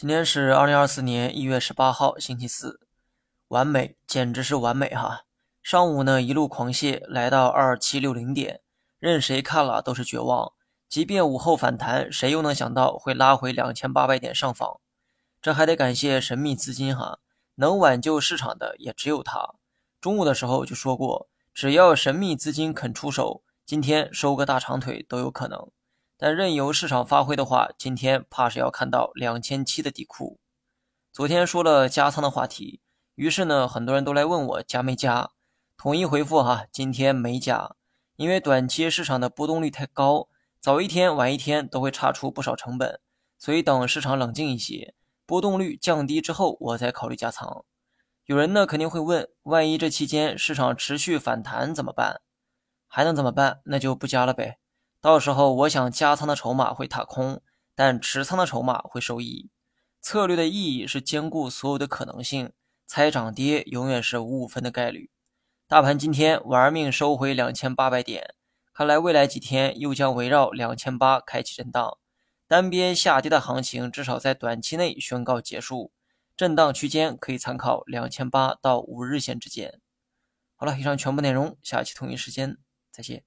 今天是二零二四年一月十八号，星期四，完美，简直是完美哈！上午呢一路狂泻，来到二七六零点，任谁看了都是绝望。即便午后反弹，谁又能想到会拉回两千八百点上方？这还得感谢神秘资金哈，能挽救市场的也只有它。中午的时候就说过，只要神秘资金肯出手，今天收个大长腿都有可能。但任由市场发挥的话，今天怕是要看到两千七的底库。昨天说了加仓的话题，于是呢，很多人都来问我加没加。统一回复哈，今天没加，因为短期市场的波动率太高，早一天晚一天都会差出不少成本，所以等市场冷静一些，波动率降低之后，我再考虑加仓。有人呢肯定会问，万一这期间市场持续反弹怎么办？还能怎么办？那就不加了呗。到时候我想加仓的筹码会踏空，但持仓的筹码会受益。策略的意义是兼顾所有的可能性，猜涨跌永远是五五分的概率。大盘今天玩命收回两千八百点，看来未来几天又将围绕两千八开启震荡，单边下跌的行情至少在短期内宣告结束，震荡区间可以参考两千八到五日线之间。好了，以上全部内容，下期同一时间再见。